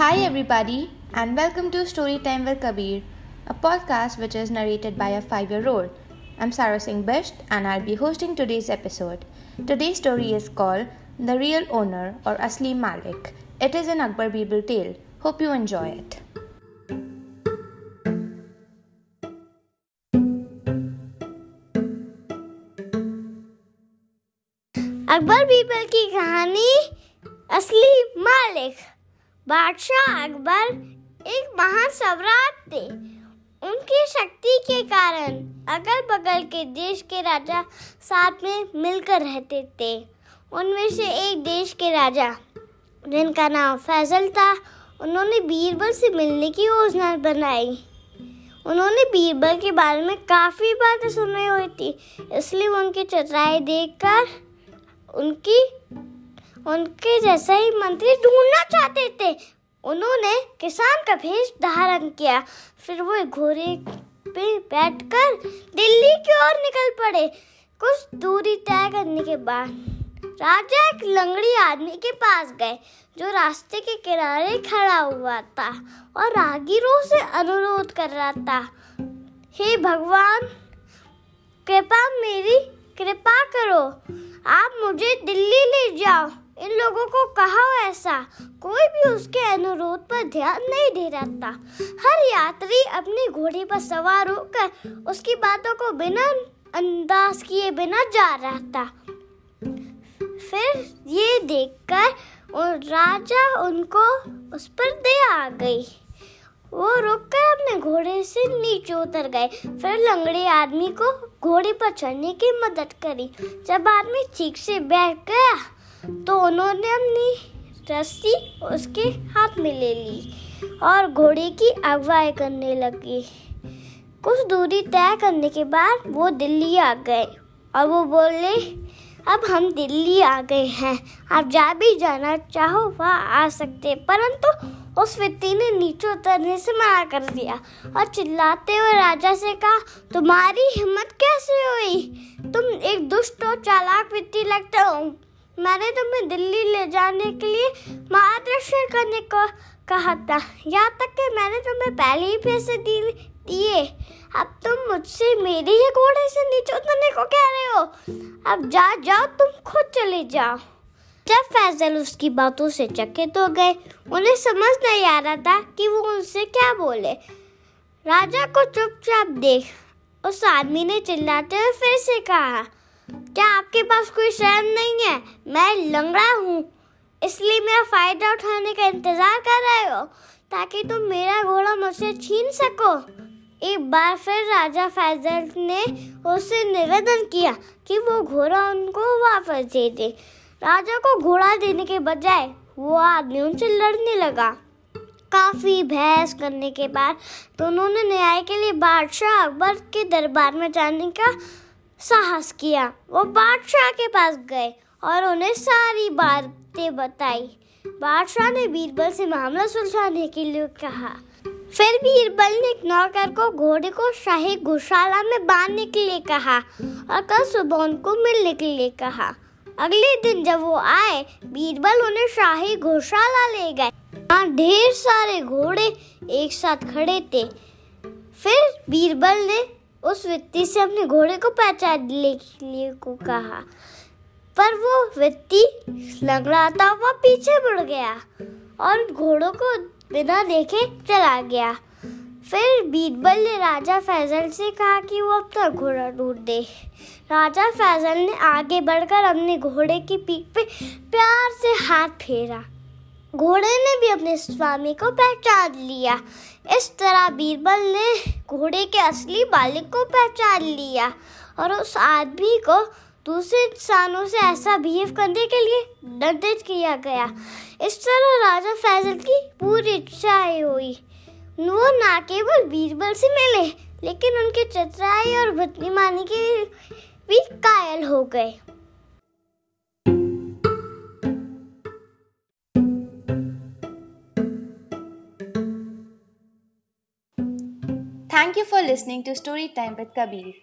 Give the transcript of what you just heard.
Hi, everybody, and welcome to Storytime with Kabir, a podcast which is narrated by a five year old. I'm Sarah Singh Bisht, and I'll be hosting today's episode. Today's story is called The Real Owner or Asli Malik. It is an Akbar Birbal tale. Hope you enjoy it. Akbar Birbal की कहानी असली मालिक बादशाह अकबर एक महान सम्राट थे। उनकी शक्ति के कारण अगल बगल के देश के राजा साथ में मिलकर रहते थे। उनमें से एक देश के राजा जिनका नाम फैजल था उन्होंने बीरबल से मिलने की योजना बनाई। उन्होंने बीरबल के बारे में काफ़ी बातें सुनी हुई थी इसलिए उनकी चतुराई देखकर उनकी उनके जैसा ही मंत्री ढूंढना चाहते थे। उन्होंने किसान का भेष धारण किया। फिर वो घोड़े पे बैठकर दिल्ली की ओर निकल पड़े। कुछ दूरी तय करने के बाद राजा एक लंगड़ी आदमी के पास गए, जो रास्ते के किनारे खड़ा हुआ था और राहगीरों से अनुरोध कर रहा था, हे भगवान, कृपा मेरी कृपा करो। आप मुझे दिल्ली ले जाओ। इन लोगों को कहा ऐसा? कोई भी उसके अनुरोध पर ध्यान नहीं दे रहा था हर यात्री अपने घोड़े पर सवार होकर उसकी बातों को बिना अंदाज किए, बिना जा रहा था फिर ये देखकर और राजा उनको उस पर दया आ गई। वो रुककर अपने घोड़े से नीचे उतर गए। फिर लंगड़े आदमी को घोड़े पर चढ़ने की मदद करी। जब आदमी ठीक से बैठ गया तो उन्होंने अपनी रस्सी उसके हाथ में ले ली और घोड़े की अगुवाई करने लगी। कुछ दूरी तय करने के बाद वो दिल्ली आ गए और वो बोले, अब हम दिल्ली आ गए हैं। आप जा भी जाना चाहो, वहाँ आ सकते परंतु उस व्यक्ति ने नीचे उतरने से मना कर दिया और चिल्लाते हुए राजा से कहा, तुम्हारी हिम्मत कैसे हुई? तुम एक दुष्ट और चालाक व्यक्ति लगते हो। मैंने तुम्हें दिल्ली ले जाने के लिए मार्गदर्शन करने को कहा था। यहाँ तक कि मैंने तुम्हें पहले ही पैसे दिए। अब तुम मुझसे मेरे ही घोड़े से नीचे उतरने को कह रहे हो। अब जा जाओ तुम खुद चले जाओ। जब फैजल उसकी बातों से चकित हो गए, उन्हें समझ नहीं आ रहा था कि वो उनसे क्या बोले। राजा को चुपचाप देख, उस आदमी ने चिल्लाते हुए फिर से कहा क्या आपके पास कोई शर्म नहीं है? मैं लंगड़ा हूँ। इसलिए मेरा फ़ायदा उठाने का इंतज़ार कर रहे हो, ताकि तुम मेरा घोड़ा मुझसे छीन सको। एक बार फिर राजा फैजल ने उससे निवेदन किया कि वो घोड़ा उनको वापस दे दे। राजा को घोड़ा देने के बजाय वो आदमी उनसे लड़ने लगा। काफ़ी बहस करने के बाद दोनों ने न्याय के लिए बादशाह अकबर के दरबार में जाने का साहस किया। वो बादशाह के पास गए और उन्हें सारी बातें बताई। बादशाह ने बीरबल से मामला सुलझाने के लिए कहा। फिर बीरबल ने नौकर को घोड़े को शाही गौशाला में बांधने के लिए कहा और कल सुबह उनको मिलने के लिए कहा। अगले दिन जब वो आए, बीरबल उन्हें शाही गौशाला ले गए। वहाँ ढेर सारे घोड़े एक साथ खड़े थे। फिर बीरबल ने उस व्यक्ति से अपने घोड़े को पहचान के लिए को कहा। पर वो व्यक्ति लग रहा था वह पीछे मुड़ गया और घोड़ों को बिना देखे चला गया। फिर बीरबल ने राजा फैजल से कहा कि वो अपना घोड़ा ढूंढ। दे राजा फैजल ने आगे बढ़कर अपने घोड़े की पीठ पे प्यार से हाथ फेरा। घोड़े ने भी अपने स्वामी को पहचान लिया। इस तरह बीरबल ने घोड़े के असली मालिक को पहचान लिया और उस आदमी को दूसरे इंसानों से ऐसा बिहेव करने के लिए दंडित किया गया। इस तरह राजा फैजल की पूरी इच्छाएँ हुई। वो ना केवल बीरबल से मिले, लेकिन उनके चतुराई और बुद्धिमानी के भी कायल हो गए। Thank you for listening to Story Time with Kabir.